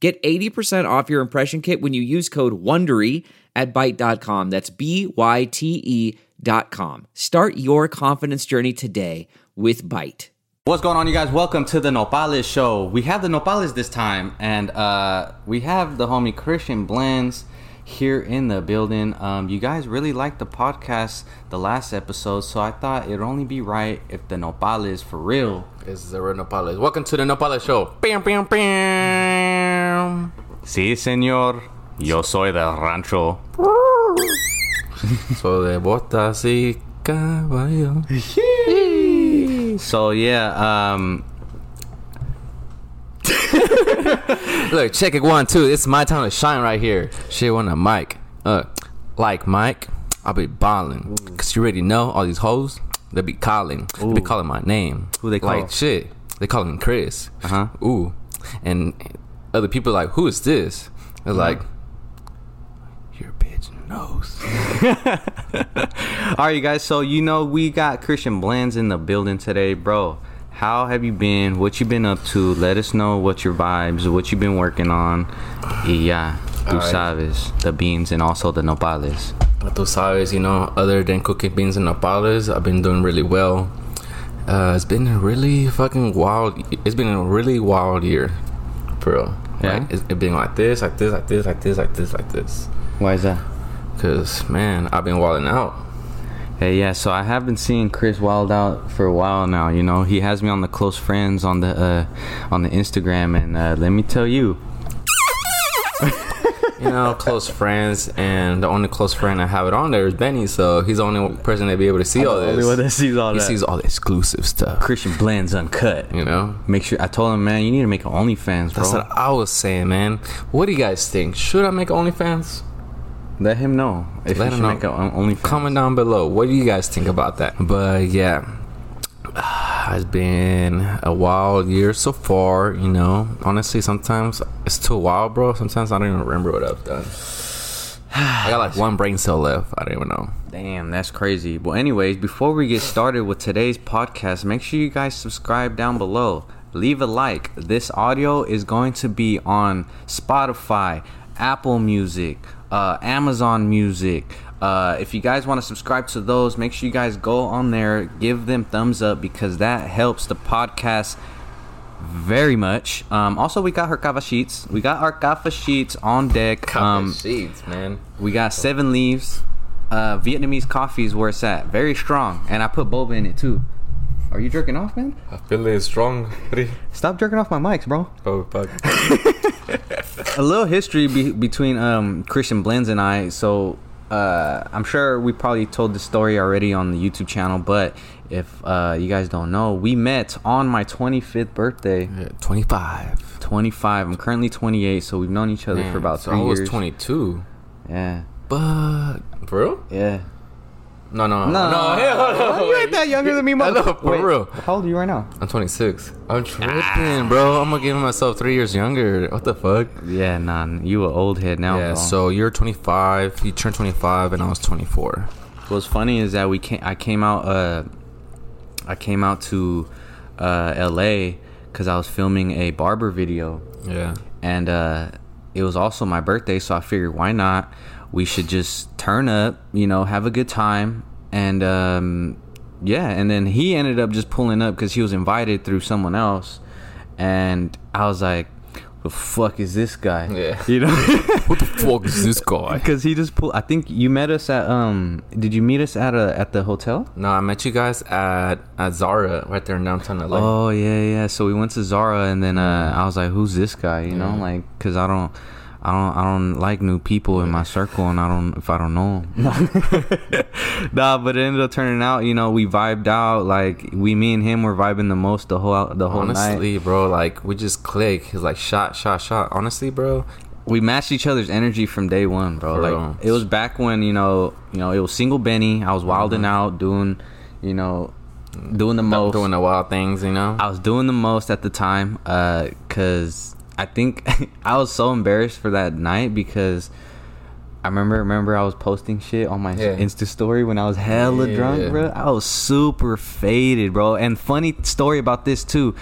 Get 80% off your impression kit when you use code WONDERY at Byte.com. That's B-Y-T-E dot com. Start your confidence journey today with Byte. What's going on, you guys? Welcome to the Nopales Show. We have the Nopales this time, and uh, we have the homie Cristian Blends here in the building. Um, you guys really liked the podcast, the last episode, so I thought it'd only be right if the Nopales for real. Is the real Nopales. Welcome to the Nopales Show. Bam, bam, bam. Sí, señor. Yo soy del rancho. So de botas y caballo. So yeah, um, Look, check it one, two. It's my time to shine right here. Shit on the mic. Uh, like Mike, I'll be balling. Cause you already know all these hoes, they be calling. They be calling my name. Who they call? Like shit. They call him Chris. Uh-huh. Ooh. And other people like, who is this? They're like, your bitch knows. all right, you guys. So you know we got Cristian Blends in the building today, bro. How have you been? What you been up to? Let us know what your vibes, what you've been working on. Y ya, tú right. sabes, the beans and also the nopales. Tú sabes, you know, other than cooking beans and nopales, I've been doing really well. Uh, it's been a really fucking wild. It's been a really wild year, for real. Yeah? Like, it's, it's like this, like this, like this, like this, like this, like this. Why is that? Cause man, I've been wilding out. Hey, yeah. So I have been seeing Chris Wild out for a while now. You know, he has me on the close friends on the uh, on the Instagram, and uh, let me tell you, You know, close friends, and the only close friend I have it on there is Benny. So he's the only person that be able to see all this. Only one that sees all he sees all the exclusive stuff. Cristian Blends uncut. You know, Make sure I told him, man, you need to make an OnlyFans, bro. that's what I was saying, man. What do you guys think? Should I make OnlyFans? Let him know if Let you him should know. make an OnlyFans. Comment down below. What do you guys think about that? But yeah, it's been a wild year so far. You know, honestly, sometimes it's too wild, bro. Sometimes I don't even remember what I've done. I got like one brain cell left. I don't even know. Damn, that's crazy. Well, anyways, before we get started with today's podcast, make sure you guys subscribe down below. Leave a like. This audio is going to be on Spotify, Apple Music, uh, Amazon Music. Uh, if you guys want to subscribe to those, make sure you guys go on there, give them thumbs up because that helps the podcast very much. Um, also, we got our kava sheets. We got our kava sheets on deck. Um, sheets, man. we got seven leaves. Uh, Vietnamese coffee is where it's at. Very strong. And I put boba in it too. Are you jerking off, man? I feel it strong. Stop jerking off my mics, bro. Oh fuck. A little history be- between um, Cristian Blends and I. So uh, I'm sure we probably told the story already on the YouTube channel, but if uh, you guys don't know, we met on my 25th birthday. Yeah, Twenty-five. 25. I'm currently 28, so we've known each other for about so three I was years. twenty-two. Yeah, But for real? yeah. No, no, No, no. hell no. you ain't that younger than me, mother. for Wait, real. How old are you right now? I'm 26. I'm tripping, bro. I'm gonna give myself three years younger. What the fuck? Yeah, nah, you a old head now. yeah. bro. So you're 25. You turned 25, and I was 24. what's funny is that we came. I came out. Uh, I came out to uh, L.A. because I was filming a barber video, Yeah. and uh, it was also my birthday. So I figured, why not? We should just turn up, you know, have a good time, and um, yeah. And then he ended up just pulling up because he was invited through someone else, and I was like, "The fuck is this guy?" Yeah. you know. What the fuck is this guy? Because he just pulled. I think you met us at um. Did you meet us at a at the hotel? No, I met you guys at at Zara right there in downtown LA. Oh yeah, yeah. So we went to Zara, and then uh, I was like, "Who's this guy?" You know, like because I don't, I don't I don't like new people in my circle, and I don't if I don't know them. nah, but it ended up turning out. You know, we vibed out. Like we, me and him were vibing the most the whole the whole night. Honestly, bro, like we just click. He's like shot, shot, shot. Honestly, bro, we matched each other's energy from day one, bro. For like real. it was back when you know, you know, it was single Benny. I was wilding out, doing, you know, doing the most. doing the wild things, you know. I was doing the most at the time, uh, cause I think I was so embarrassed for that night because I remember remember I was posting shit on my Yeah. Insta story when I was hella Yeah. drunk, bro. I was super faded, bro. And funny story about this too.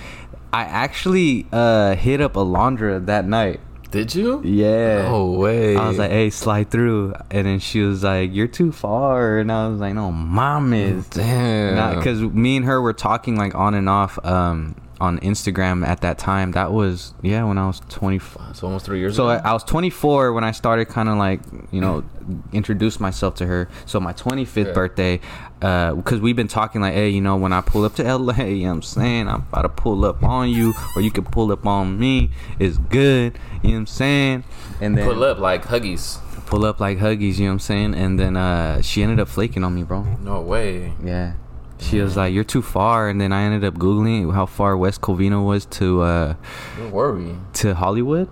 I actually uh, hit up Alondra that night. Did you? Yeah. No way. I was like, "Hey, slide through," and then she was like, "You're too far," and I was like, "No, mames." damn. because me and her were talking like on and off um, on Instagram at that time. That was yeah when I was 24. it's almost three years So I, ago. I was 24 when I started kind of like you know introduce myself to her. So my 25th Yeah. birthday, because we've been talking like, hey, you know, when I pull up to LA, you know what I'm saying I'm about to pull up on you, or you can pull up on me. It's good, you know what I'm saying. And then Pull up like huggies. pull up like huggies, you know what I'm saying. And then uh, she ended up flaking on me, bro. No way. Yeah. She was like, "You're too far," and then I ended up googling how far West Covina was to uh, Where were we? to Hollywood,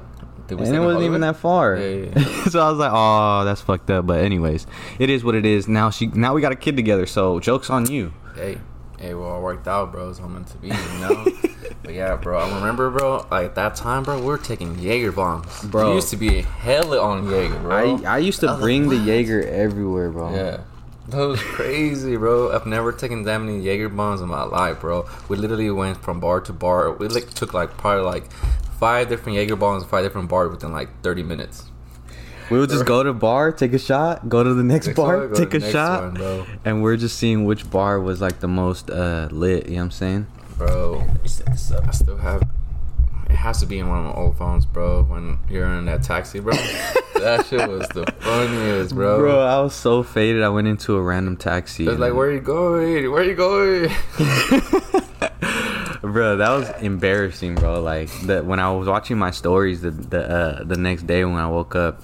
Did we and it wasn't even that far. Yeah, yeah, so I was like, "Oh, that's fucked up." But anyways, it is what it is. Now she, now we got a kid together. So jokes on you. Hey, hey, well, it worked out, bro. It's all meant to be, you know. but yeah, bro, I remember, bro. Like at that time, bro, we were taking Jaeger bombs. Bro. we used to be hella on Jaeger, bro. I I used to like, bring the "What?" Jaeger everywhere, bro. yeah. That was crazy, bro. I've never taken that many Jaeger bombs in my life, bro. We literally went from bar to bar. We like took like probably like five different Jaeger bombs, five different bars within like thirty minutes. We would just go to bar, take a shot, go to the next, Next bar, one, take a shot, one, and we're just seeing which bar was like the most uh, lit. You know what I'm saying? Bro, I still have. It has to be in one of my old phones, bro. When you're in that taxi, bro. that shit was the funniest, bro. Bro, I was so faded. I went into a random taxi. It's like, where are you going? Where are you going? bro, that was embarrassing, bro. Like the when I was watching my stories the the uh, the next day when I woke up,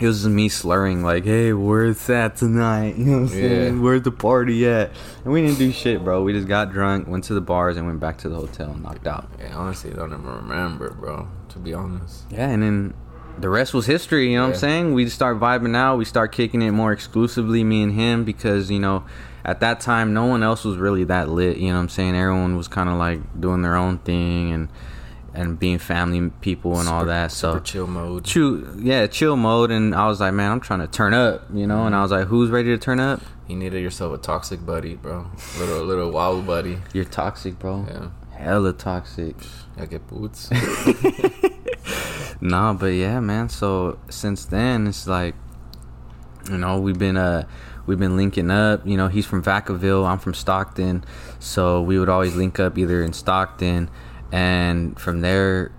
it was just me slurring like, "Hey, where's that tonight? You know what I'm saying? Yeah. Where's the party at?" And we didn't do shit, bro. We just got drunk, went to the bars, and went back to the hotel and knocked out. yeah, honestly, I don't even remember, bro. To be honest. Yeah, and then the rest was history. You know what I'm saying? We just start vibing out. We start kicking it more exclusively, me and him, because you know, at that time, no one else was really that lit. You know what I'm saying? Everyone was kind of like doing their own thing and and being family people and all that. So Super chill mode. chill, yeah, chill mode. And I was like, man, I'm trying to turn up, you know. And I was like, who's ready to turn up? You needed yourself a toxic buddy, bro. Little little wild buddy. You're toxic, bro. Yeah. Hella toxic. I get boots. Nah, but yeah, man. So since then, it's like, you know, we've been uh, we've been linking up. You know, he's from Vacaville, I'm from Stockton, so we would always link up either in Stockton, and from there,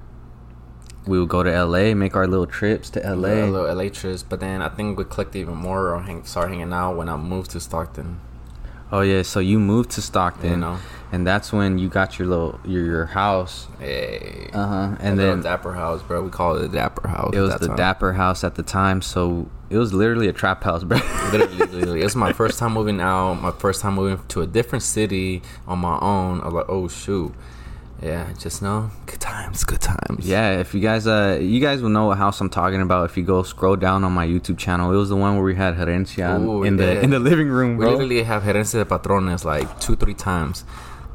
we would go to LA, make our little trips to LA. little LA trips, but then I think we clicked even more or hang, start hanging out when I moved to Stockton. Oh yeah, so you moved to Stockton, You know. And that's when you got your little your your house. Hey. Uh huh. And then Dapper House, bro. We call it the Dapper House. it was the time. Dapper House at the time, so it was literally a trap house, bro. literally, literally. It's my first time moving out. My first time moving to a different city on my own. I was like, oh shoot, yeah. Just know, good times, good times. Yeah, if you guys uh you guys will know what house I'm talking about if you go scroll down on my YouTube channel. It was the one where we had Herencia Ooh, in the in the living room, We literally have Herencia de Patrones like two, three times.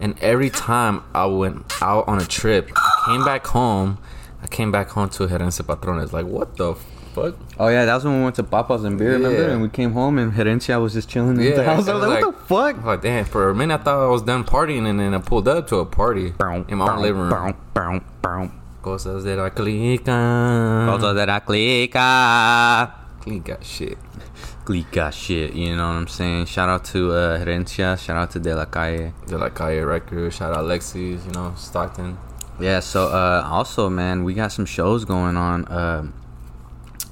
And every time I went out on a trip, I came back home. I came back home to Herencia Patrones. Like, what the fuck? Oh yeah, that's when we went to Papa's and beer, remember? And we came home and Herencia was just chilling in the house. I was like, what the fuck? Like, damn, for a minute I thought I was done partying and then I pulled up to a party in my own living room. Boom, boom. Cosas de la clica. Cosas de la clica. Clica shit. Clica shit, you know what I'm saying? Shout out to uh, Herencia, shout out to De La Calle. De la Calle Records. Shout out Lexi's, you know, Stockton. Yeah, so uh also man, we got some shows going on. Uh,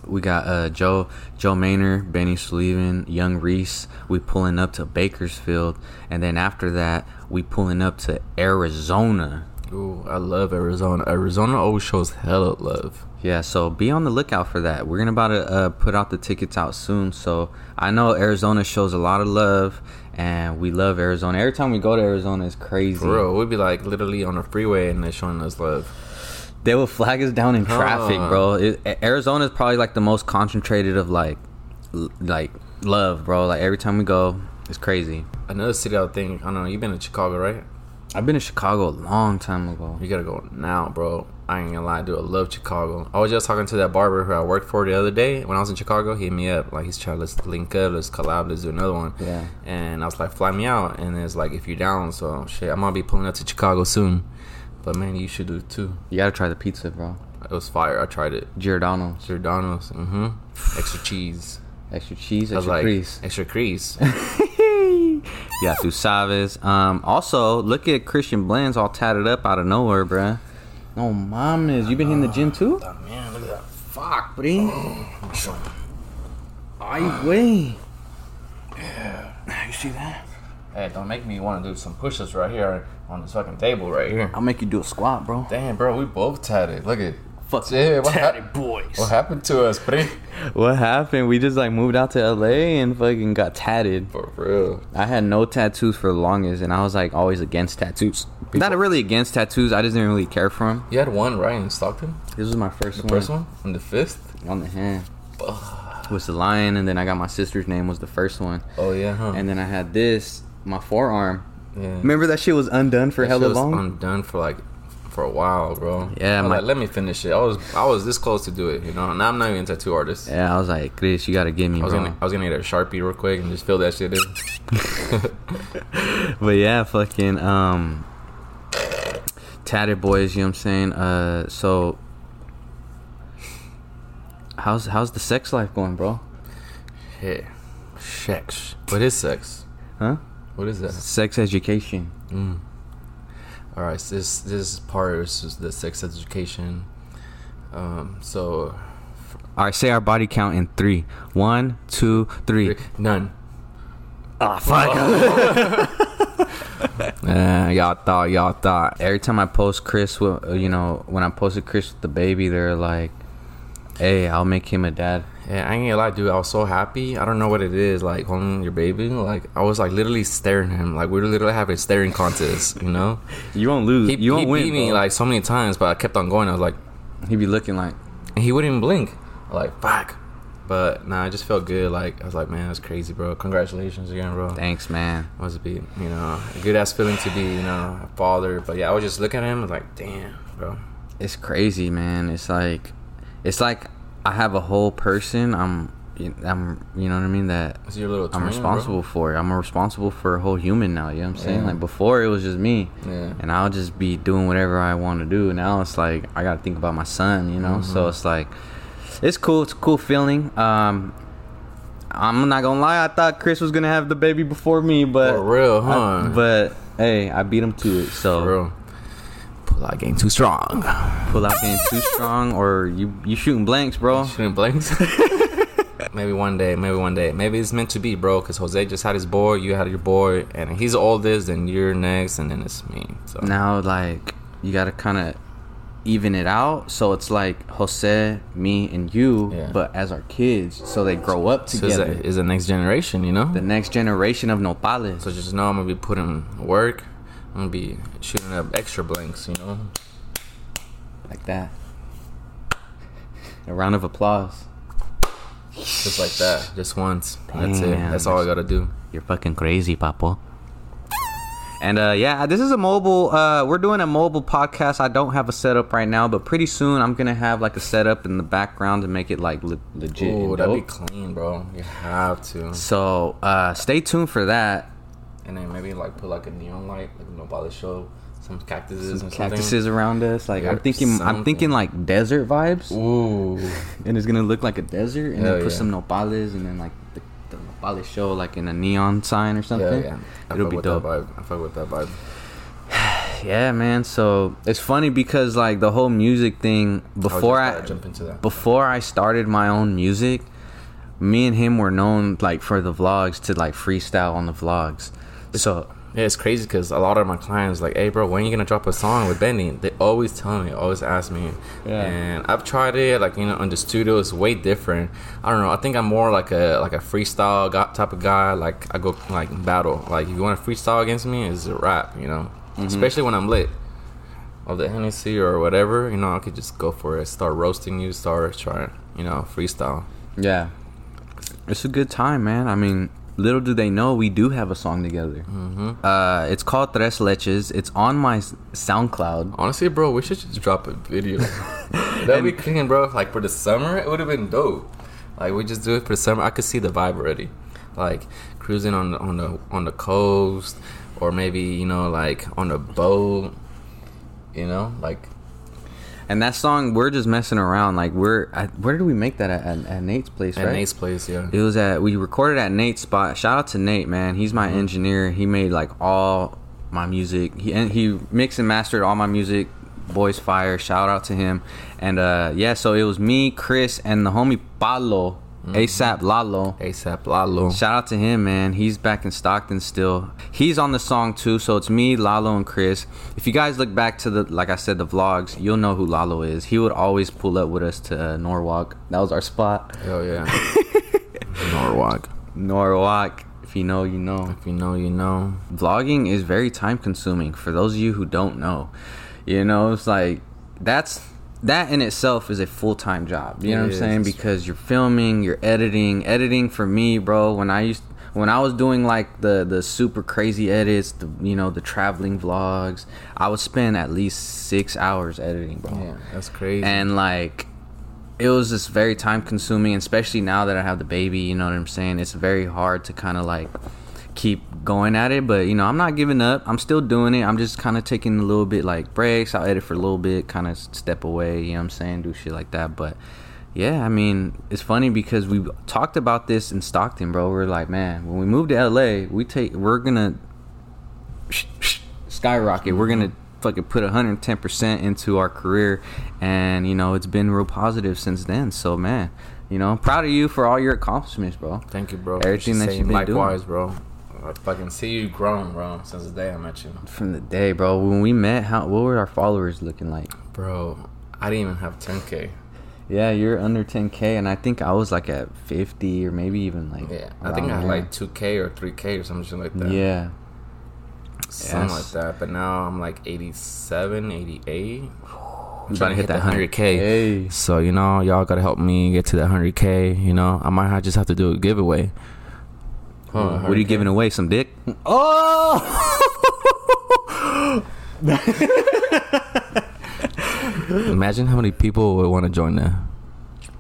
we got uh Joe Joe Maynard, Benny Soliven, Young Reese. We pulling up to Bakersfield, and then after that, we pulling up to Arizona. Ooh, I love Arizona. Arizona always shows hella love. Yeah, so be on the lookout for that. We're gonna about to uh, put out the tickets out soon. So I know Arizona shows a lot of love, and we love Arizona. Every time we go to Arizona, it's crazy. For real, we'd be like literally on the freeway and they're showing us love. They will flag us down in traffic, Huh. bro. It, Arizona is probably like the most concentrated of like, l- like love, bro. Like every time we go, it's crazy. Another city I think I don't know. You've been to Chicago, right? I've been to Chicago a long time ago. You gotta go now, bro. I ain't gonna lie, dude. I love Chicago. I was just talking to that barber who I worked for the other day when I was in Chicago. He hit me up like he's trying to let's link up, let's collab, let's do another one. Yeah. And I was like, fly me out. And it's like, if you're down, so shit, I'm gonna be pulling up to Chicago soon. But man, you should do it too. You gotta try the pizza, bro. It was fire. I tried it. Giordano's, Giordano's. Mm-hmm. Extra cheese. extra cheese, extra like, crease. extra crease. Yeah, through Savas. Um, also, look at Cristian Blends all tatted up out of nowhere, bruh. No mames, you been hitting the gym too? Ah, oh, man, look at that. Fuck, buddy. I way. You see that? Hey, don't make me want to do some push-ups right here on this fucking table right here. I'll make you do a squat, bro. Damn, bro, we both tatted. Look at Fuck, Yeah, what tatted hap- boys. what happened to us, buddy. What happened? We just like moved out to LA and fucking got tatted. For real. I had no tattoos for the longest, and I was like always against tattoos. Not really against tattoos. I just didn't really care for them. You had one right in Stockton. This was my first The one. first one and the fifth. on the hand. Was the lion, and then I got my sister's name was the first one, Oh yeah, huh? and then I had this my forearm. yeah. Remember that shit was undone for That hella shit was long. Undone for like for a while, bro. Yeah, my- like, let me finish it. I was I was this close to do it, you know. Now I'm not even a tattoo artist. yeah, I was like, Chris, you gotta give me, I was gonna I was gonna get a sharpie real quick and just fill that shit in. But yeah, fucking um, tatted boys. You know what I'm saying? Uh, so how's how's the sex life going, bro? Hey, sex. What is sex? Huh? What is that? Sex education. Mm. All right, so this this part is the sex education. Um, so All right, say our body count in three. One, two, three. none. Ah, fuck. Uh, y'all thought, y'all thought. Every time I post Chris, with, uh, you know, when I posted Chris with the baby, they're like, "Hey, I'll make him a dad." Yeah, I ain't gonna lie, dude. I was so happy. I don't know what it is, like holding your baby. Like I was like literally staring at him. Like we were literally having a staring contest, you know. You won't lose. He, you won't he win. beat me bro. like so many times, but I kept on going. I was like, He'd be looking like, and he wouldn't even blink. Like fuck. But nah, I just felt good. Like I was like, man, that's crazy, bro. Congratulations again, bro. "Thanks, man." Must be, you know, a good ass feeling to be, you know, a father. But yeah, I was just looking at him. I was like, damn, bro. It's crazy, man. It's like, it's like I have a whole person. I'm, I'm, you know what I mean. That little. I'm twin, responsible for. I'm responsible for a whole human now. You know what I'm saying? Yeah. Like before, it was just me. Yeah. and I'll just be doing whatever I want to do. Now it's like I gotta think about my son, you know. Mm-hmm. So it's like it's cool. It's a cool feeling. Um, I'm not gonna lie. I thought Chris was gonna have the baby before me, but For real, huh? I- but hey, I beat him to it. So For real. Pull out game too strong. pull out game too strong, or you you shooting blanks, bro. Shooting blanks. maybe one day, maybe one day. Maybe it's meant to be, bro. Because Jose just had his boy, you had your boy, and he's the oldest, and you're next, and then it's me. So Now like you gotta kind of even it out. So it's like Jose, me, and you, Yeah. but as our kids, so they grow up so together. the, is the next generation, you know. the next generation of nopales. So just know I'm gonna be putting work. I'm gonna be shooting up extra blanks, you know. like that. A round of applause. Just like that, just once. That's it. That's all I gotta do. You're fucking crazy, Papo. And uh, yeah, this is a mobile. Uh, we're doing a mobile podcast. I don't have a setup right now, but pretty soon I'm gonna have like a setup in the background to make it like le- legit. Ooh, that'd be clean, bro. You have to. So uh, stay tuned for that. And then maybe like put like a neon light, like bother show, some cactuses Some and cactuses around us. Like I'm thinking, I'm thinking like desert vibes. Ooh. and it's gonna look like a desert, and Hell then put yeah. some nopales, and then like the, nopales show like in a neon sign or something. Yeah, yeah. It'll be dope. That vibe. I fuck with that vibe. Yeah, man. So it's funny because like the whole music thing before I, I, was just about to jump into that. before I started my own music, me and him were known like for the vlogs to like freestyle on the vlogs. So Yeah, it's crazy because a lot of my clients like, "Hey, bro, when are you gonna drop a song with Benny?" They always tell me, always ask me. Yeah. And I've tried it, like you know, in the studio, it's way different. I don't know. I think I'm more like a like a freestyle type of guy. Like I go like battle. Like if you want to freestyle against me, it's a rap. You know, mm-hmm. especially when I'm lit of the Hennessy or whatever. You know, I could just go for it. Start roasting you. Start trying. You know, freestyle. Yeah. It's a good time, man. I mean, little do they know we do have a song together. Mm-hmm. Uh, it's called Tres Leches. It's on my SoundCloud. Honestly, bro, we should just drop a video. That'd be clean, bro. Like for the summer, it would have been dope. Like we just do it for the summer. I could see the vibe already. Like cruising on the on the on the coast, or maybe you know like on a boat. You know, like And that song, we're just messing around. Like, we're. At, where did we make that at? At, at Nate's place, at right? Nate's place, yeah. It was at we recorded at Nate's spot. Shout out to Nate, man. He's my engineer. He made like all my music. He and he mixed and mastered all my music. Boys Fire. Shout out to him. And uh yeah, so it was me, Chris, and the homie Pablo, ASAP Lalo. ASAP Lalo. Shout out to him, man. He's back in Stockton still. He's on the song too, so it's me, Lalo, and Chris. If you guys look back to the, like I said, the vlogs, you'll know who Lalo is. He would always pull up with us to uh, Norwalk. That was our spot. Hell yeah. Norwalk. Norwalk. If you know, you know. If you know, you know. Vlogging is very time consuming for those of you who don't know. You know, it's like that's that in itself is a full time job. You know It what I'm is. saying? Because you're filming, you're editing. Editing for me, bro, when I used when I was doing like the the super crazy edits, the you know, the traveling vlogs, I would spend at least 6 hours editing, bro Yeah, that's crazy. and like it was just very time consuming especially now that i have the baby you know what i'm saying it's very hard to kind of like keep going at it but you know i'm not giving up i'm still doing it i'm just kind of taking a little bit like breaks i'll edit for a little bit kind of step away you know what i'm saying do shit like that but yeah i mean it's funny because we talked about this in stockton bro we're like man when we move to la we take we're gonna skyrocket. We're gonna fucking put 110% into our career, and you know it's been real positive since then. So man, you know, I'm proud of you for all your accomplishments, bro. Thank you, bro. Everything that you've been doing, likewise, bro. I fucking see you growing, bro, since the day I met you. From the day, bro, when we met, how what were our followers looking like? Bro, I didn't even have 10k. Yeah, you're under 10k, and I think I was like at 50 or maybe even like Yeah, I think I had like 2k or 3k or something like that. yeah. something Yes. like that. But now I'm like 87, 88. I'm trying to hit that 100k. Hey. So you know, y'all gotta help me get to that 100k. You know, I might have- just have to do a giveaway. Huh, What are you giving away? Some dick? Oh! Imagine how many people would want to join that.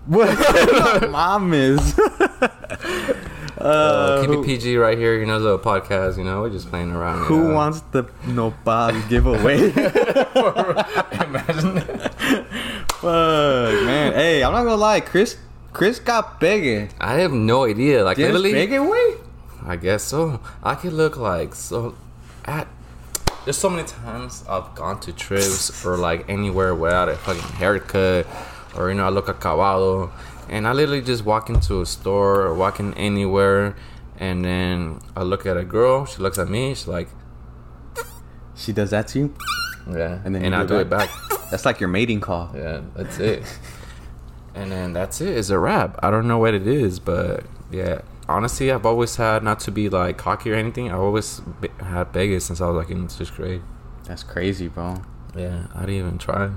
what? Mom is. Uh, keep it PG right here. You know, little podcast. You know, we're just playing around. Who yeah. wants the Nopal giveaway? Imagine. Fuck, man. Hey, I'm not gonna lie. Chris, Chris got bigger. I have no idea. Like Just literally, bigger way. I guess so. I could look like so. At there's so many times I've gone to trips or like anywhere without a fucking haircut, or you know I look a acabado, and I literally just walk into a store or walk in anywhere, and then I look at a girl. She looks at me. She's like, She does that to you. yeah, And then and you I do do it it back. That's like your mating call. Yeah, that's it. and then that's it. It's a wrap. I don't know what it is, but yeah. Honestly, I've always had not to be like cocky or anything. I always be- had Vegas since I was like in sixth grade. That's crazy, bro. Yeah, I didn't even try.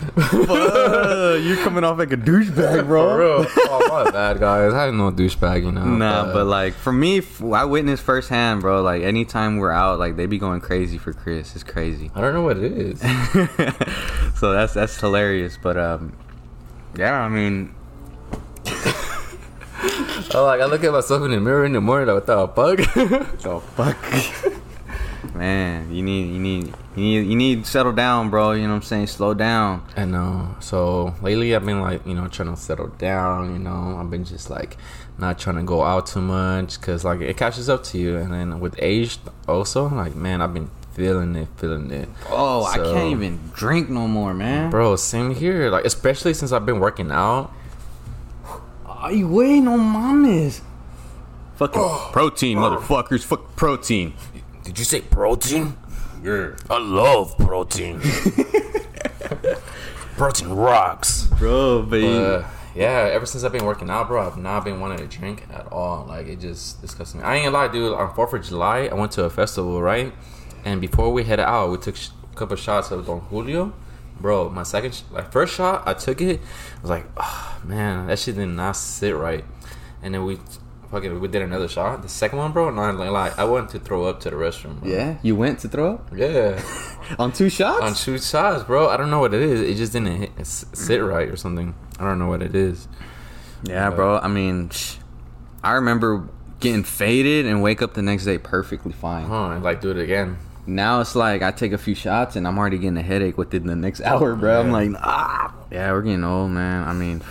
you're coming off like a douchebag, bro. For real. oh, my bad, guys. I didn't know douchebag, you know. Nah, but like for me, f- I witnessed firsthand, bro. Like anytime we're out, like they be going crazy for Chris. It's crazy. I don't know what it is. so that's that's hilarious. But um, yeah, I mean, oh, like I look at myself in the mirror in the morning, like, what the fuck? Oh fuck. Man, you need you need you need you need to settle down, bro. You know what I'm saying? Slow down. I know. So lately, I've been like, you know, trying to settle down. You know, I've been just like not trying to go out too much because like it catches up to you. And then with age, also, like man, I've been feeling it, feeling it. Oh, I can't even drink no more, man. Bro, same here. Like especially since I've been working out. Ay, güey, no mames. Fucking protein, motherfuckers. Fuck protein. Did you say protein? Yeah. I love protein. protein rocks. bro. But Uh, yeah, ever since I've been working out, bro, I've not been wanting to drink at all. Like it just disgusts me. I ain't gonna lie, dude. On Fourth of July, I went to a festival, right? And before we headed out, we took sh- a couple shots of Don Julio. Bro, my second, sh- like first shot, I took it. I was like, oh, man, that shit did not sit right. And then we, fucking, we did another shot. The second one, bro, not lie, I went to throw up to the restroom. Bro. yeah, you went to throw up Yeah. on two shots. on two shots, bro. I don't know what it is. It just didn't hit, sit right or something. I don't know what it is. yeah, bro. I mean, I remember getting faded and wake up the next day perfectly fine. Huh? and, Like do it again. Now it's like I take a few shots and I'm already getting a headache within the next hour, bro. I'm like, ah. Yeah, we're getting old, man. I mean,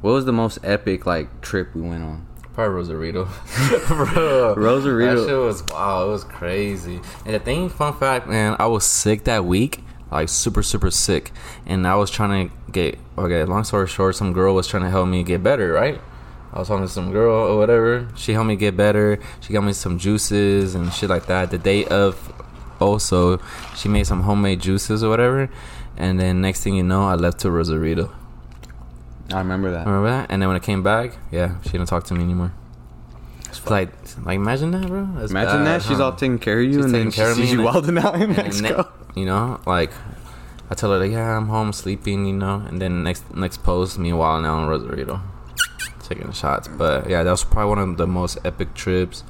what was the most epic like trip we went on? Probably Rosarito. Bro, Rosarito. That shit was wow. It was crazy. And the thing, fun fact, man, I was sick that week, like super, super sick. And I was trying to get. Okay, long story short, some girl was trying to help me get better, right? I was talking to some girl or whatever. She helped me get better. She got me some juices and shit like that. The day of, also, she made some homemade juices or whatever. And then next thing you know, I left to Rosarito. I remember that. Remember that? And then when I came back, yeah, she didn't talk to me anymore. Like, like imagine that, bro. That's Imagine bad, that she's all taking care of you, She's and then taking she care of me sees you wilding out in Mexico. ne- you know, like I tell her like, yeah, I'm home sleeping, you know, and then next next post, meanwhile now in Rosarito, taking shots. But yeah, that was probably one of the most epic trips.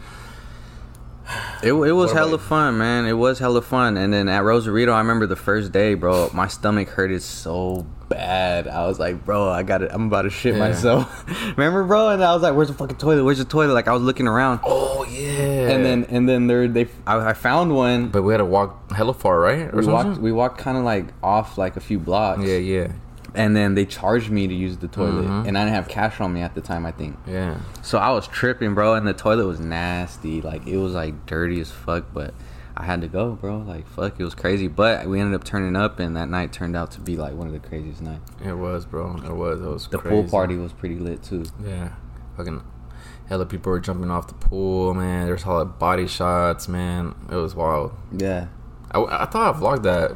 It, it was hella you? fun, man. It was hella fun. And then at Rosarito, I remember the first day, bro. My stomach hurted so bad. I was like, bro, I got it. I'm about to shit Yeah. myself. remember, bro? And I was like, where's the fucking toilet? Where's the toilet? Like I was looking around, Oh yeah. and then and then there they I, I found one. but we had to walk hella far, right? Or we something? walked we walked kind of like off like a few blocks. Yeah, yeah, And then they charged me to use the toilet, Mhm. and I didn't have cash on me at the time. I think. yeah. So I was tripping, bro, and the toilet was nasty. Like it was like dirty as fuck, but I had to go, bro. Like fuck, it was crazy. But we ended up turning up, and that night turned out to be like one of the craziest nights. It was, bro. It was. It was. The crazy. pool party was pretty lit too. Yeah, fucking hella people were jumping off the pool, man. There's all like body shots, man. It was wild. Yeah, I, I thought I vlogged that.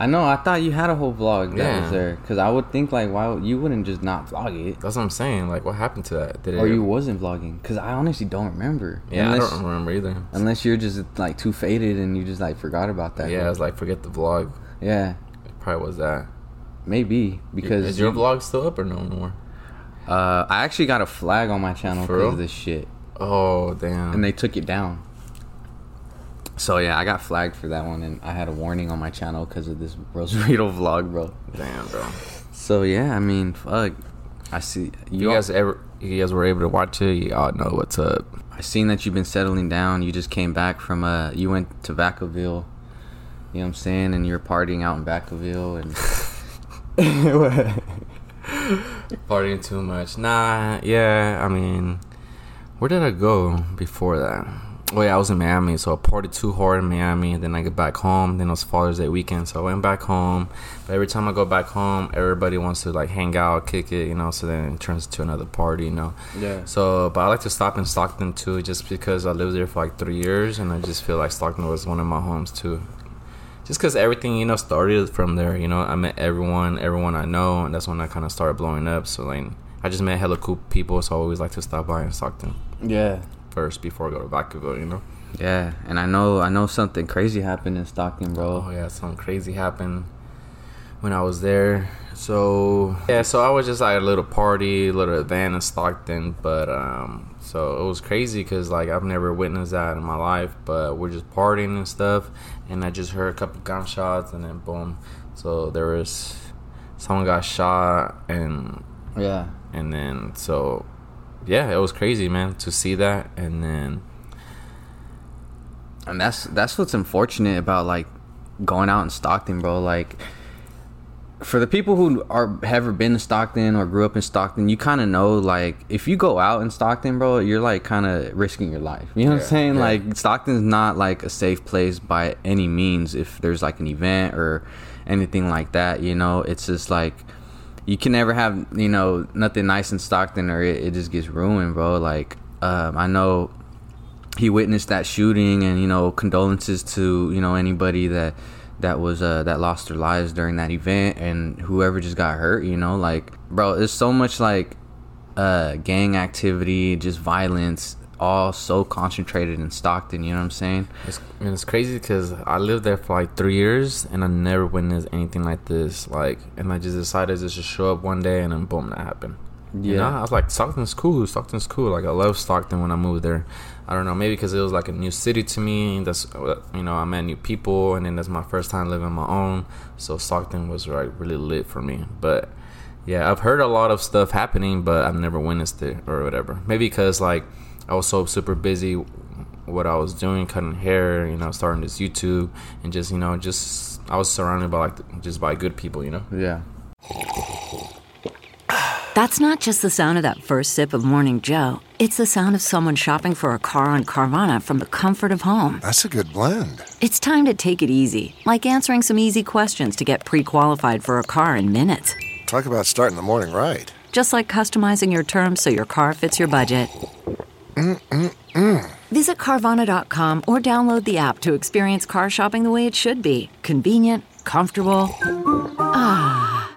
I know. I thought you had a whole vlog that Yeah. was there, because I would think like, why you wouldn't just not vlog it, That's what I'm saying. Like, what happened to that? Did it? or you wasn't vlogging? Because I honestly don't remember. Yeah, unless, I don't remember either. Unless you're just like too faded and you just like forgot about that. yeah, I was like, forget the vlog. yeah, It probably was that. maybe because is your you- vlog still up or no more? Uh, I actually got a flag on my channel because of this shit. Oh damn. and they took it down. So yeah, I got flagged for that one, and I had a warning on my channel because of this Rosarito vlog, bro. damn, bro. So yeah, I mean, fuck. I see You guys ever? You guys were able to watch it. You all know what's up. I seen that you've been settling down. You just came back from uh, you went to Vacaville. You know what I'm saying? And you're partying out in Vacaville, and Partying too much. Nah, yeah, I mean, where did I go before that? Oh yeah, I was in Miami, so I partied too hard in Miami, then I get back home. Then it was Father's Day weekend, so I went back home. But every time I go back home, everybody wants to like hang out, kick it, you know. So then it turns into another party, you know. yeah, So, but I like to stop in Stockton too, just because I lived there for like three years, and I just feel like Stockton was one of my homes too. Just because everything you know started from there, you know, I met everyone, everyone I know, and that's when I kind of started blowing up. So like, I just met hella cool people, so I always like to stop by in Stockton yeah, first before I go to Vacaville, you know. yeah. And I know, I know something crazy happened in Stockton, bro. Oh yeah, something crazy happened when I was there. So yeah, so I was just like a little party, a little event in Stockton, but um, so it was crazy because like I've never witnessed that in my life. But we're just partying and stuff, and I just heard a couple gunshots, and then boom. So there was someone got shot, and Yeah, and then so yeah, it was crazy, man, to see that, and then and that's that's what's unfortunate about like going out in Stockton, bro. Like for the people who are have ever been to Stockton or grew up in Stockton, you kind of know like if you go out in Stockton, bro, you're like kind of risking your life. You know what Yeah, I'm saying? yeah. Like Stockton's not like a safe place by any means. If there's like an event or anything like that, you know, it's just like you can never have you know nothing nice in Stockton or it, it just gets ruined, bro. Like um, I know he witnessed that shooting, and you know, condolences to you know anybody that that was uh that lost their lives during that event and whoever just got hurt you know like bro there's so much like uh gang activity just violence all so concentrated in Stockton. You know what I'm saying? It's, and it's crazy because I lived there for like three years and I never witnessed anything like this. Like, and I just decided to just show up one day and then boom, that happened. Yeah, you know, I was like, Stockton's cool. Stockton's cool. Like, I love Stockton when I moved there. I don't know, maybe because it was like a new city to me. That's you know, I met new people, and then that's my first time living my own. So Stockton was like really lit for me. But yeah, I've heard a lot of stuff happening, but I've never witnessed it or whatever. Maybe because like I was so super busy what I was doing, cutting hair, you know, starting this YouTube, and just you know, just I was surrounded by like just by good people, you know. Yeah. That's not just the sound of that first sip of Morning Joe. It's the sound of someone shopping for a car on Carvana from the comfort of home. That's a good blend. It's time to take it easy, like answering some easy questions to get pre qualified for a car in minutes. Talk about starting the morning right. Just like customizing your terms so your car fits your budget. Mm-mm-mm. Visit Carvana.com or download the app to experience car shopping the way it should be convenient, comfortable. Ah.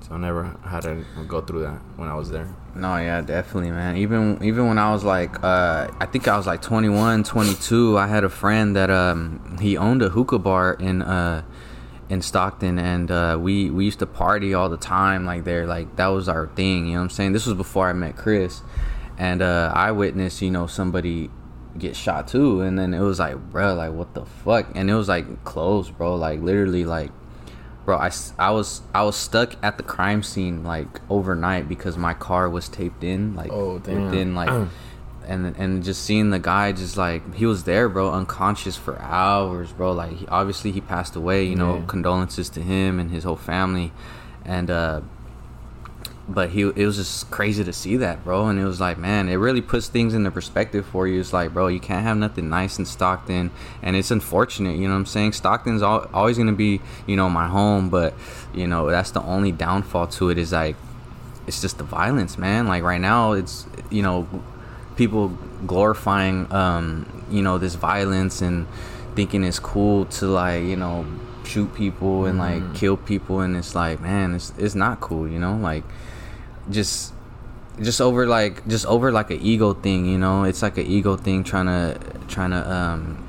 So I never had to go through that when I was there. No, yeah, definitely, man. Even even when I was like, uh, I think I was like 21, 22, I had a friend that um, he owned a hookah bar in uh, in Stockton, and uh, we we used to party all the time, like there, like that was our thing. You know what I'm saying? This was before I met Chris and uh, I witnessed, you know, somebody get shot too, and then it was like, bro, like what the fuck? And it was like close, bro, like literally, like, bro, I, I was I was stuck at the crime scene like overnight because my car was taped in, like oh, damn. within like. and and just seeing the guy just like he was there bro unconscious for hours bro like he, obviously he passed away you know yeah. condolences to him and his whole family and uh but he it was just crazy to see that, bro. And it was like, man, it really puts things into perspective for you. It's like, bro, you can't have nothing nice in Stockton, and it's unfortunate. You know what I'm saying? Stockton's al- always gonna be, you know, my home, but you know that's the only downfall to it is like, it's just the violence, man. Like right now, it's you know, people glorifying, um, you know, this violence and thinking it's cool to like, you know shoot people and like mm. kill people and it's like man it's it's not cool you know like just just over like just over like an ego thing you know? It's like an ego thing trying to trying to um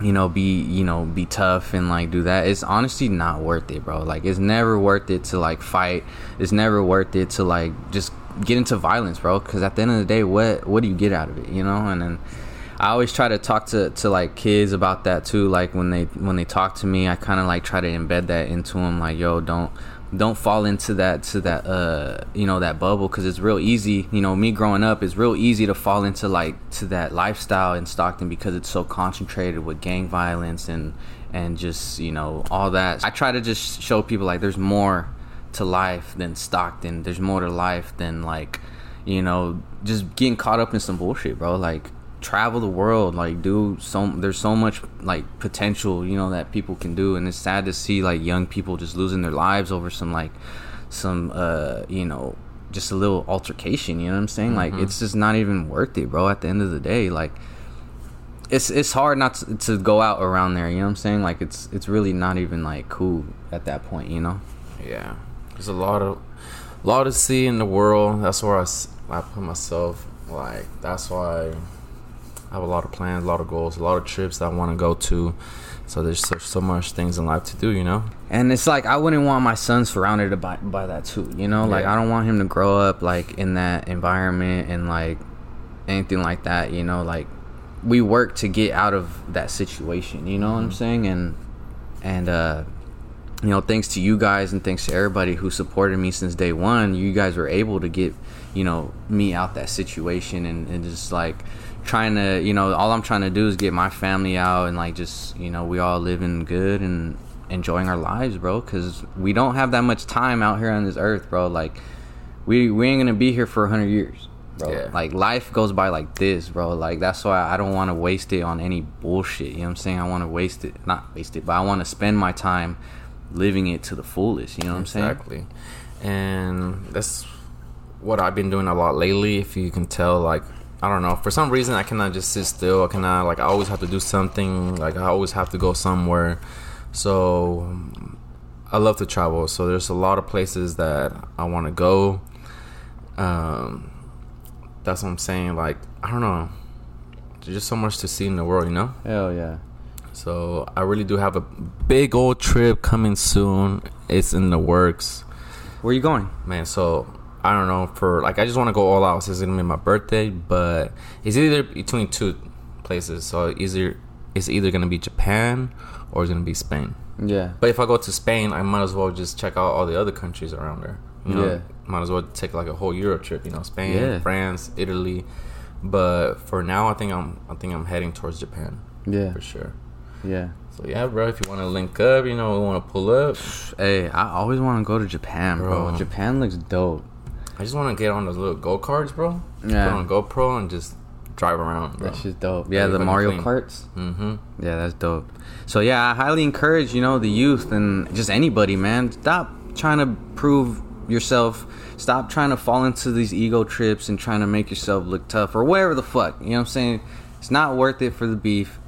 you know be you know be tough and like do that. It's honestly not worth it bro. Like it's never worth it to like fight. It's never worth it to like just get into violence bro. Because at the end of the day what what do you get out of it you know? And then I always try to talk to, to like kids about that too. Like when they when they talk to me, I kind of like try to embed that into them. Like, yo, don't don't fall into that to that uh you know that bubble because it's real easy you know me growing up it's real easy to fall into like to that lifestyle in stockton because it's so concentrated with gang violence and and just you know all that. I try to just show people like there's more to life than stockton. There's more to life than like you know just getting caught up in some bullshit bro. Like travel the world like do so there's so much like potential you know that people can do. And it's sad to see like young people just losing their lives over some like some uh you know just a little altercation you know what i'm saying? Mm-hmm. like it's just not even worth it bro at the end of the day. Like it's it's hard not to, to go out around there you know what i'm saying? Like it's it's really not even like cool at that point you know? Yeah. There's a lot of a lot to see in the world. That's where i, I put myself like that's why I have a lot of plans, a lot of goals, a lot of trips that I want to go to. So there's so, so much things in life to do, you know. And it's like I wouldn't want my son surrounded by by that too, you know. Like yeah. I don't want him to grow up like in that environment and like anything like that, you know. Like we work to get out of that situation, you know mm-hmm. what I'm mm-hmm. saying? And and uh you know, thanks to you guys and thanks to everybody who supported me since day one, you guys were able to get, you know, me out that situation and, and just like trying to you know all i'm trying to do is get my family out and like just you know we all living good and enjoying our lives bro because we don't have that much time out here on this earth bro. Like we we ain't gonna be here for 100 years bro. Yeah. like life goes by like this bro. Like that's why i don't want to waste it on any bullshit you know what i'm saying? I want to waste it not waste it but i want to spend my time living it to the fullest you know what i'm saying? Exactly. And that's what i've been doing a lot lately if you can tell like I don't know. For some reason, I cannot just sit still. I cannot like. I always have to do something. Like I always have to go somewhere. So I love to travel. So there's a lot of places that I want to go. Um, that's what I'm saying. Like I don't know. There's just so much to see in the world, you know. Hell yeah. So I really do have a big old trip coming soon. It's in the works, Where you going? man. So I don't know. For like, I just want to go all out. So it's gonna be my birthday, but it's either between two places. So either it's either gonna be Japan or it's gonna be Spain. Yeah. But if I go to Spain, I might as well just check out all the other countries around there. You know, Yeah. might as well take like a whole Euro trip. You know, Spain, Yeah. France, Italy. But for now, I think I'm I think I'm heading towards Japan Yeah. for sure. Yeah. So yeah, bro. If you want to link up, you know, we want to pull up. Hey, I always want to go to Japan, bro. Bro. Japan looks dope. I just want to get on those little go karts, bro. Yeah. Put on GoPro and just drive around, bro. That shit's dope. Yeah, the Mario clean. Karts. Mm-hmm. Yeah, that's dope. So yeah, I highly encourage you know the youth and just anybody, man. Stop trying to prove yourself. Stop trying to fall into these ego trips and trying to make yourself look tough or whatever the fuck. You know what I'm saying? It's not worth it for the beef.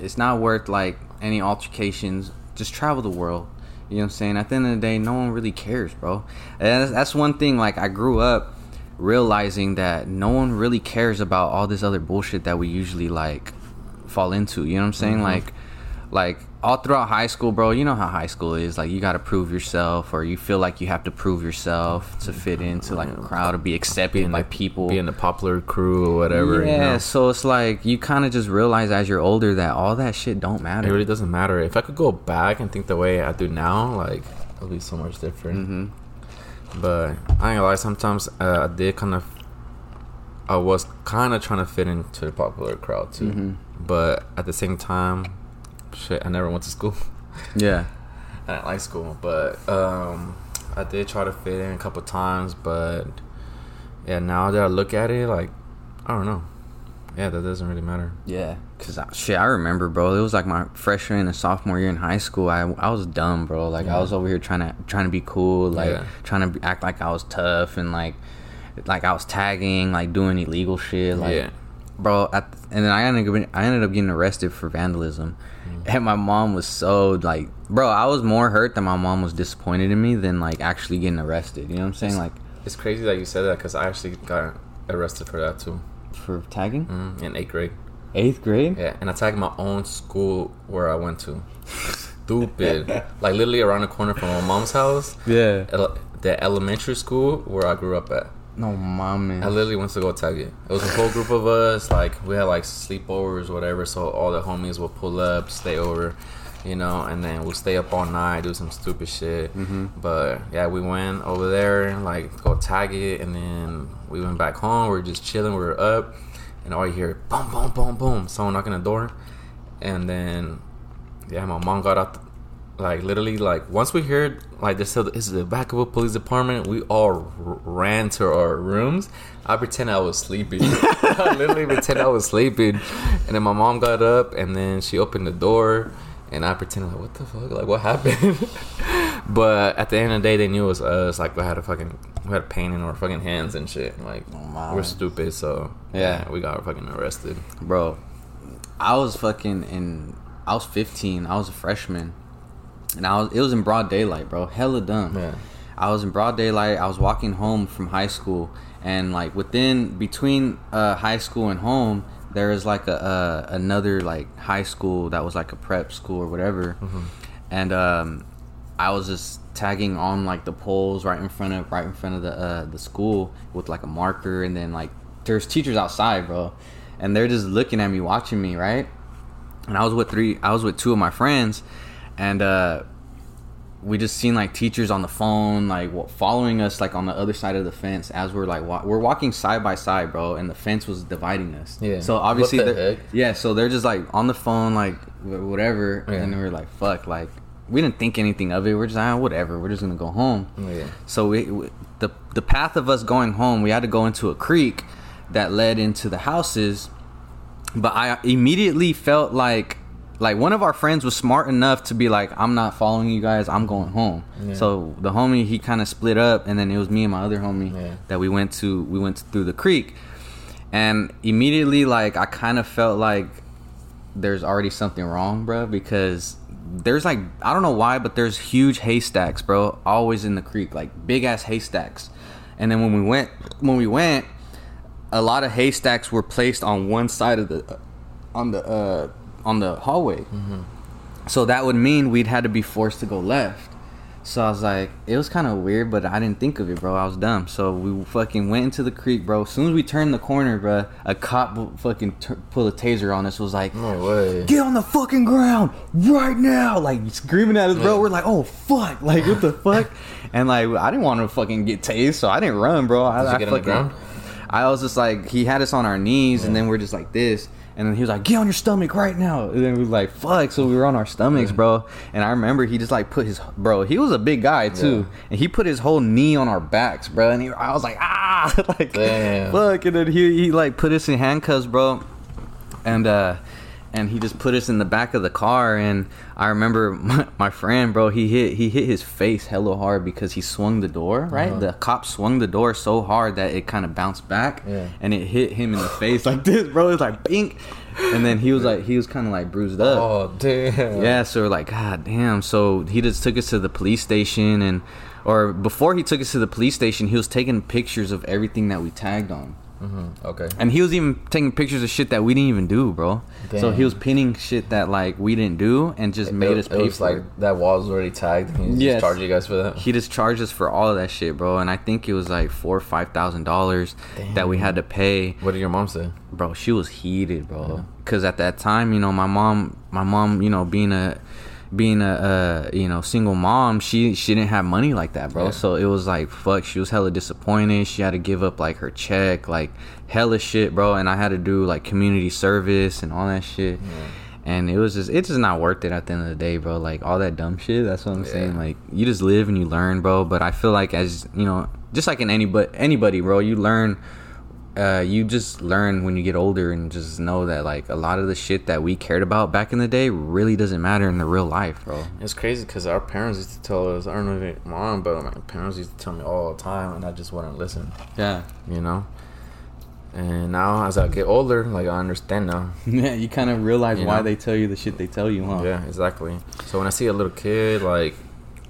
It's not worth like any altercations. Just travel the world. You know what I'm saying? At the end of the day, no one really cares, bro. And that's, that's one thing. Like I grew up realizing that no one really cares about all this other bullshit that we usually like fall into. You know what I'm saying? Mm-hmm. Like, like all throughout high school, bro. You know how high school is. Like, you got to prove yourself, or you feel like you have to prove yourself to fit into like a crowd or be accepted by people. Be in the popular crew or whatever. yeah. You know? So it's like you kind of just realize as you're older that all that shit don't matter. It really doesn't matter. If I could go back and think the way I do now, like it'll be so much different. Mm-hmm. But I ain't gonna lie. Sometimes uh, I did kind of, I was kind of trying to fit into the popular crowd too. Mm-hmm. But at the same time, shit, I never went to school. yeah. I didn't like school, but um, I did try to fit in a couple times. But yeah, now that I look at it, like I don't know. Yeah, that doesn't really matter. Yeah, cause I, shit, I remember, bro. It was like my freshman and sophomore year in high school. I, I was dumb, bro. Like I was over here trying to trying to be cool, like Yeah. trying to be, act like I was tough and like like I was tagging, like doing illegal shit. Like, Yeah. bro. At, and then I ended up I ended up getting arrested for vandalism, and my mom was so like, bro. I was more hurt that my mom was disappointed in me than like actually getting arrested. You know what I'm saying? Like It's crazy that you said that because I actually got arrested for that too for tagging mm, in eighth grade. eighth grade. Yeah, and I tagged my own school where I went to. Stupid. like literally around the corner from my mom's house. Yeah. ele- The elementary school where I grew up at. No, mom. I literally went to go tag it. It was a whole group of us. Like we had like sleepovers, whatever. So all the homies would pull up, stay over, you know, and then we'll stay up all night, do some stupid shit. Mm-hmm. But yeah, we went over there, like go tag it, and then we went back home. We are just chilling. We were up, and all you hear boom, boom, boom, boom, someone knocking the door, and then yeah, my mom got out. Like literally, like once we heard like they said this is the back of a police department, we all r- ran to our rooms. I pretend I was sleeping. I literally pretend I was sleeping, and then my mom got up and then she opened the door, and I pretended like what the fuck, like what happened? but at the end of the day, they knew it was us. Like we had a fucking we had pain in our fucking hands and shit. Like oh, wow. we're stupid, so Yeah. yeah, we got fucking arrested. bro i was fucking in i was 15 i was a freshman and i was it was in broad daylight bro. Hella dumb. Yeah. i was in broad daylight. I was walking home from high school. And like within between uh high school and home there is like a uh, another like high school that was like a prep school or whatever. And um i was just tagging on like the poles right in front of right in front of the uh the school with like a marker and then like there's teachers outside bro. And they're just looking at me watching me right? And i was with three i was with two of my friends and uh we just seen like teachers on the phone like following us like on the other side of the fence as we're like wa- we're walking side by side bro and the fence was dividing us. Yeah. so obviously the yeah so they're just like on the phone like whatever. Yeah. and we're like fuck like we didn't think anything of it. We're just ah, whatever. We're just gonna go home. Yeah. so we, we the the path of us going home we had to go into a creek that led into the houses. But I immediately felt like like one of our friends was smart enough to be like I'm not following you guys I'm going home so the homie he kind of split up and then it was me and my other homie Yeah. that we went to we went through the creek and immediately like I kind of felt like there's already something wrong, bro, because there's like I don't know why, but there's huge haystacks, bro, always in the creek, like big ass haystacks. And then when we went, when we went, a lot of haystacks were placed on one side of the, on the, uh, on the hallway. So that would mean we'd had to be forced to go left. So I was like, it was kind of weird, but I didn't think of it, bro. I was dumb. So we fucking went into the creek, bro. As soon as we turned the corner, bro, a cop fucking t- pulled a taser on us. Was like, No way. get on the fucking ground right now, like screaming at us, bro. We're like, oh fuck, like what the fuck? And like, I didn't want to fucking get tased, so I didn't run, bro. I, Did I the fucking- ground? I was just like, he had us on our knees, and then we're just like this. And then he was like, "Get on your stomach right now." And then we was like, "Fuck!" So we were on our stomachs, bro. And I remember he just like put his bro. He was a big guy too, and he put his whole knee on our backs, bro. And he, I was like, "Ah!" like, Damn. fuck. And then he he like put us in handcuffs, bro. And uh, and he just put us in the back of the car. And I remember my, my friend, bro. He hit he hit his face hella hard because he swung the door. Right, uh-huh. the cop swung the door so hard that it kind of bounced back Yeah. and it hit him in the face like this, bro. It's like bink, and then he was like, he was kind of like bruised up. Oh damn. Yeah, so we're like, God damn. So he just took us to the police station, and or before he took us to the police station, he was taking pictures of everything that we tagged on. Mm-hmm. Okay. And he was even taking pictures of shit that we didn't even do, bro. So he was pinning shit that like we didn't do and just made it, us it pay was for like it. that wall was already tagged. And he Yes. just charged you guys for that. He just charged us for all of that shit, bro. And I think it was like four or five thousand dollars that we had to pay. What did your mom say? bro she was heated bro because at that time you know my mom my mom you know being a being a uh, you know single mom she she didn't have money like that bro. Yeah. so it was like fuck she was hella disappointed. She had to give up like her check like hella shit bro. And i had to do like community service and all that shit. And it was just it's just not worth it at the end of the day bro. Like all that dumb shit that's what i'm saying. Like you just live and you learn bro. But i feel like as you know just like in anybody anybody bro you learn uh, you just learn when you get older and just know that like a lot of the shit that we cared about back in the day really doesn't matter in the real life, bro. It's crazy because our parents used to tell us. I don't know if it mom, but my parents used to tell me all the time, and I just wouldn't listen. Yeah, You know. And now, as I get older, like I understand now. yeah. You kind of realize You why know? they tell you the shit they tell you, huh? Yeah, exactly. So when I see a little kid, like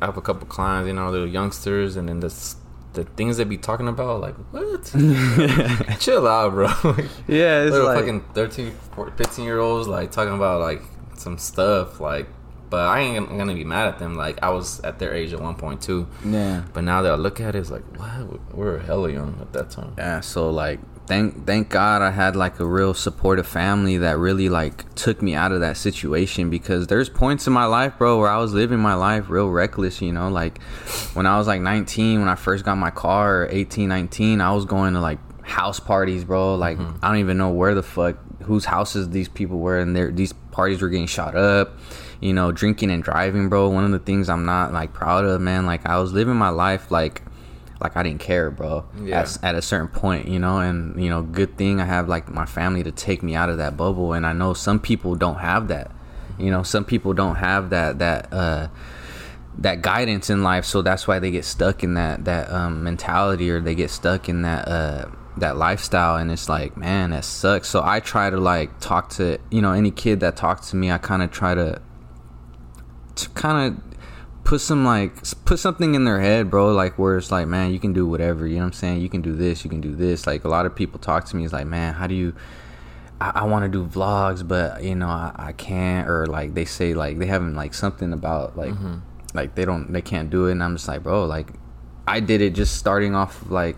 I have a couple clients, you know, little youngsters, and then this the things they be talking about, like what? Chill out, bro. yeah. It's little like fucking 13, 14, 15 year olds like talking about like some stuff, like. But I ain't gonna- be mad at them. Like I was at their age at one point too. yeah, But now that I look at it, it's like, what? We were hella young at that time. yeah. So like, thank thank God I had like a real supportive family that really like took me out of that situation because there's points in my life, bro, where I was living my life real reckless. You know, like when I was like 19, when I first got my car, 18, 19, I was going to like house parties, bro. Like mm-hmm. I don't even know where the fuck whose houses these people were, and their these parties were getting shot up. You know, drinking and driving, bro. One of the things I'm not like proud of, man. Like I was living my life like like I didn't care, bro. Yeah. At, at a certain point, you know, and you know, good thing I have like my family to take me out of that bubble, and I know some people don't have that. You know, some people don't have that that uh that guidance in life, so that's why they get stuck in that that um mentality or they get stuck in that uh that lifestyle and it's like man that sucks so i try to like talk to you know any kid that talks to me i kind of try to to kind of put some like put something in their head bro like where it's like man you can do whatever you know what i'm saying? You can do this you can do this. Like a lot of people talk to me is like man how do you i, I want to do vlogs but you know I, I can't or like they say like they haven't like something about like mm-hmm. like they don't they can't do it and i'm just like bro like i did it just starting off like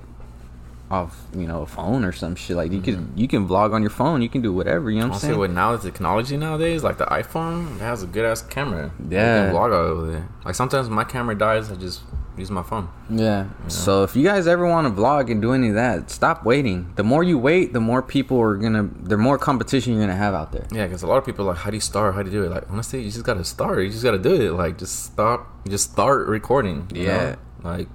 off you know a phone or some shit like you can mm-hmm. you can vlog on your phone you can do whatever you know what i'm saying with now the technology nowadays, like the iPhone, it has a good ass camera. Yeah. you can vlog out over there. Like sometimes my camera dies, I just use my phone. Yeah. So if you guys ever want to vlog and do any of that, stop waiting. The more you wait, the more people are gonna, the more competition you're gonna have out there. Yeah, because a lot of people are like, how do you start? How do you do it? Like honestly, you just gotta start. You just gotta do it. Like just stop. Just start recording. you Yeah. know? Like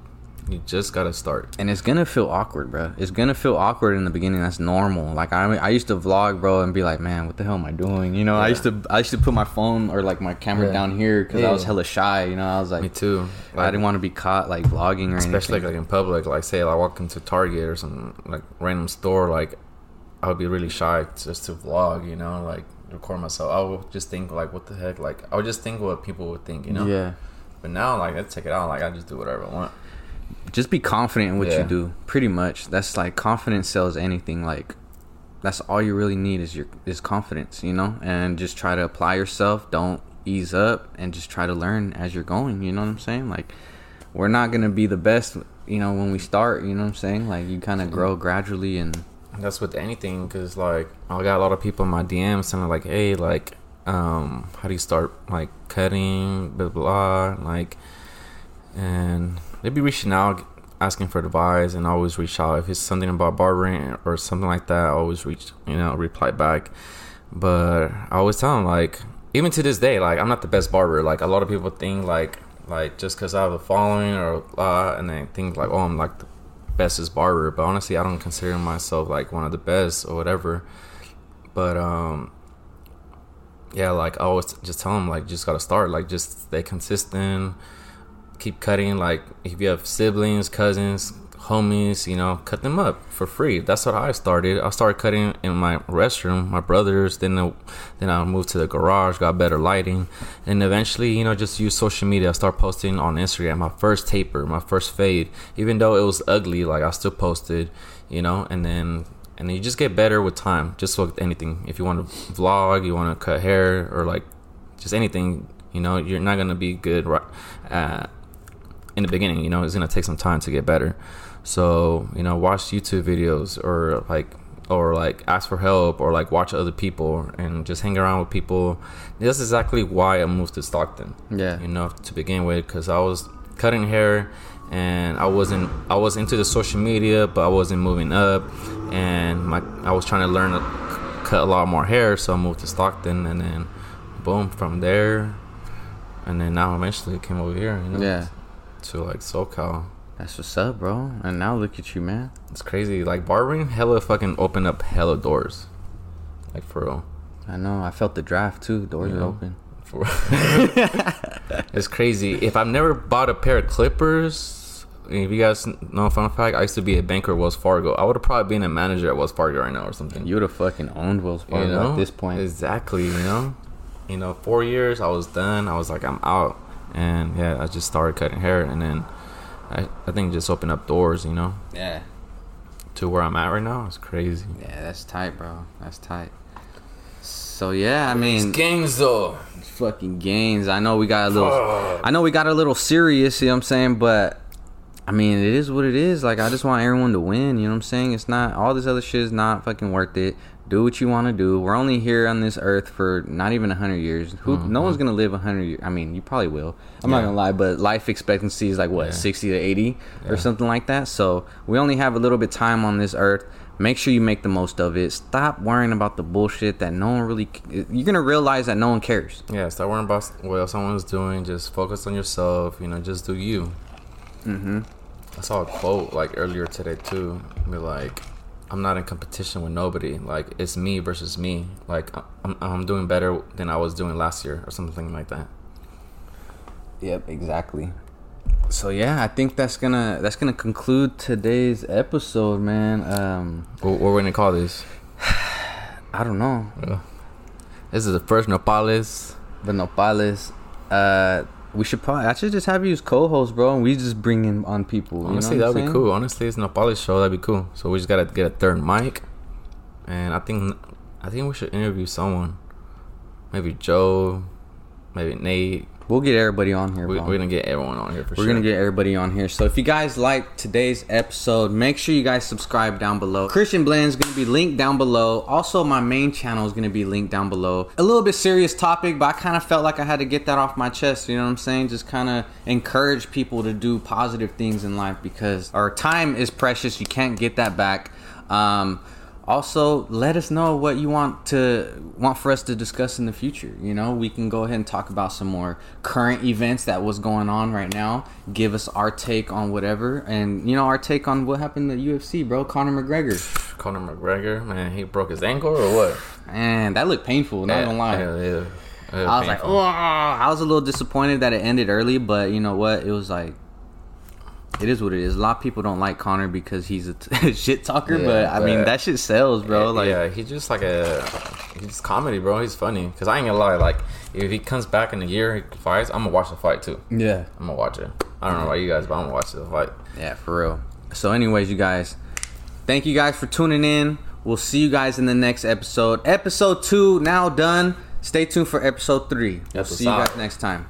you just gotta start. And it's gonna feel awkward, bro. It's gonna feel awkward in the beginning. That's normal. Like I, I used to vlog, bro, and be like, man, what the hell am I doing? You know, I used to, I used to put my phone or like my camera Yeah. down here because I was Yeah. hella shy. You know, I was like, Me too. I didn't want to be caught like vlogging or anything. especially anything. like in public. Like say I walk into Target or some like random store. Like I would be really shy just to vlog, you know, like record myself. I would just think like, what the heck? Like I would just think what people would think, you know. Yeah. But now, like I take it out, like I just do whatever I want. Just be confident in what Yeah. you do. Pretty much. That's like confidence sells anything. Like that's all you really need is your is confidence, you know? And just try to apply yourself. Don't ease up and just try to learn as you're going, you know what I'm saying? Like we're not gonna be the best, you know, when we start, you know what I'm saying? Like you kinda grow gradually and That's with anything, cause like I got a lot of people in my DMs saying like, "Hey, like, um, how do you start like cutting, blah blah, blah like." And they be reaching out, asking for advice, and always reach out if it's something about barbering or something like that. Always reach, you know, reply back. But I always tell them like, even to this day, like I'm not the best barber. Like a lot of people think like, like just cause I have a following or uh, and they think like, oh, I'm like the bestest barber. But honestly, I don't consider myself like one of the best or whatever. But um, yeah, like I always just tell them like just gotta start. Like just stay consistent keep cutting like if you have siblings cousins homies you know cut them up for free. That's what i started. I started cutting in my restroom my brothers then the, then i moved to the garage got better lighting and eventually you know just use social media. I start posting on instagram my first taper my first fade. Even though it was ugly like i still posted you know and then and you just get better with time just with anything. If you want to vlog you want to cut hair or like just anything you know you're not gonna be good right uh, in the beginning you know it's gonna take some time to get better. So you know watch youtube videos or like or like ask for help or like watch other people and just hang around with people. That's exactly why i moved to stockton Yeah. you know to begin with because i was cutting hair and i wasn't i was into the social media but i wasn't moving up. And my i was trying to learn to c- cut a lot more hair so i moved to stockton and then boom from there. And then now eventually it came over here you know. Yeah. To like SoCal. That's what's up, bro. And now look at you, man. It's crazy. Like barbering, hella fucking opened up hella doors. Like for real. I know. I felt the draft too. Doors are open. For it's crazy. If I've never bought a pair of clippers, if you guys know fun fact, I used to be a banker at Wells Fargo. I would have probably been a manager at Wells Fargo right now or something. You would have fucking owned Wells Fargo you know? at this point. Exactly, you know? You know, four years I was done. I was like, I'm out. And yeah, I just started cutting hair and then I, I think just opened up doors, you know, yeah. to where I'm at right now. It's crazy. Yeah, that's tight, bro. That's tight. So yeah, I mean, games though. fucking games. I know we got a little. I know we got a little serious. You know what I'm saying? But I mean, it is what it is. Like I just want everyone to win. You know what I'm saying? It's not all this other shit is not fucking worth it. Do what you want to do. We're only here on this earth for not even hundred years. Who? No one's gonna live hundred years. I mean, you probably will. I'm not gonna lie, but life expectancy is like what Yeah. sixty to eighty or something like that. So we only have a little bit time on this earth. Make sure you make the most of it. Stop worrying about the bullshit that no one really. You're gonna realize that no one cares. Yeah, start worrying about what someone's doing. Just focus on yourself. You know, just do you. Mm-hmm. I saw a quote like earlier today too. Be like, I'm not in competition with nobody. Like it's me versus me. Like I'm, I'm doing better than I was doing last year or something like that. Yep, exactly. So yeah, I think that's gonna that's gonna conclude today's episode, man. Um, What, what we're gonna call this? I don't know, This is the first Nopales. The nopales. Uh, we should probably I should just have you as co-host, bro, and we just bring in on people. You Honestly, know that'd be cool. Honestly, it's Nopales show. That'd be cool. So we just gotta get a third mic, and I think I think we should interview someone. Maybe Joe, maybe Nate. We'll get everybody on here. We, we're gonna get everyone on here for We're sure. gonna get everybody on here. So if you guys like today's episode, make sure you guys subscribe down below. Cristian Blend is gonna be linked down below. Also, my main channel is gonna be linked down below. A little bit serious topic, but I kind of felt like I had to get that off my chest. You know what I'm saying? Just kind of encourage people to do positive things in life because our time is precious. You can't get that back. Um, also, let us know what you want to want for us to discuss in the future. You know, we can go ahead and talk about some more current events that was going on right now. Give us our take on whatever, and you know, our take on what happened at UFC, bro. Conor McGregor, Conor McGregor, man, he broke his ankle or what? man, that looked painful. Not gonna lie. Yeah, yeah, yeah, I was like, oh, I was a little disappointed that it ended early, but you know what? It was like, it is what it is. A lot of people don't like Conor because he's a t- shit talker, Yeah, but I mean that shit sells, bro. Like, yeah, he's just like a he's comedy, bro. He's funny. Cause I ain't gonna lie, like if he comes back in a year, he fights. I'm gonna watch the fight too. yeah, I'm gonna watch it. I don't know about you guys, but I'm gonna watch the fight. yeah, for real. So, anyways, you guys, thank you guys for tuning in. We'll see you guys in the next episode. Episode two now done. Stay tuned for episode three. We'll see you guys next time.